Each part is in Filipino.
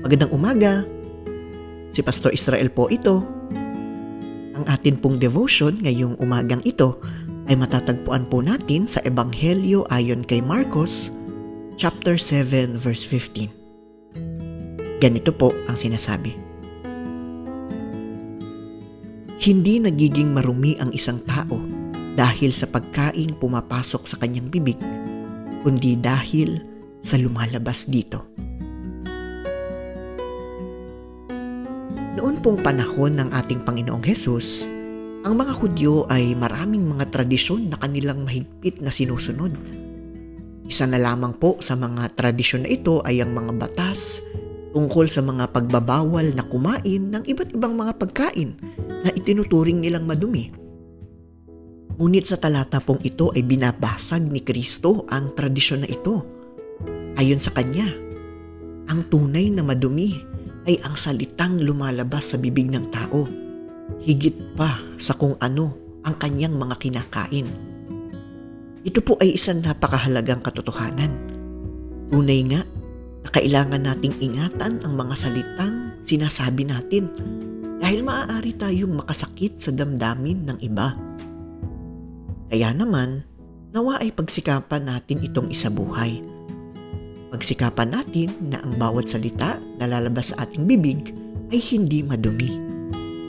Magandang umaga. Si Pastor Israel po ito. Ang atin pong devotion ngayong umagang ito ay matatagpuan po natin sa Ebanghelyo ayon kay Marcos, chapter 7, verse 15. Ganito po ang sinasabi. Hindi nagiging marumi ang isang tao dahil sa pagkaing pumapasok sa kanyang bibig, kundi dahil sa lumalabas dito. Noon pong panahon ng ating Panginoong Hesus, ang mga Hudyo ay maraming mga tradisyon na kanilang mahigpit na sinusunod. Isa na lamang po sa mga tradisyon na ito ay ang mga batas tungkol sa mga pagbabawal na kumain ng iba't ibang mga pagkain na itinuturing nilang madumi. Ngunit sa talata pong ito ay binabasag ni Kristo ang tradisyon na ito. Ayon sa kanya, ang tunay na madumi ay ang salitang lumalabas sa bibig ng tao, higit pa sa kung ano ang kanyang mga kinakain. Ito po ay isang napakahalagang katotohanan. Tunay nga na kailangan nating ingatan ang mga salitang sinasabi natin dahil maaari tayong makasakit sa damdamin ng iba. Kaya naman, nawa ay pagsikapan natin itong isabuhay. Pagsikapan natin na ang bawat salita na lalabas sa ating bibig ay hindi madumi.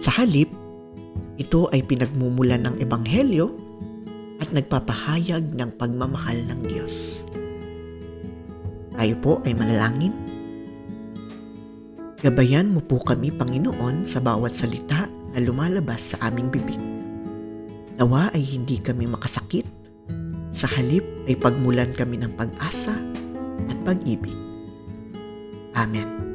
Sa halip, ito ay pinagmumulan ng Ebanghelyo at nagpapahayag ng pagmamahal ng Diyos. Tayo po ay manalangin. Gabayan mo po kami, Panginoon, sa bawat salita na lumalabas sa aming bibig. Nawa ay hindi kami makasakit. Sa halip ay pagmulan kami ng pag-asa at pag-ibig. Amen.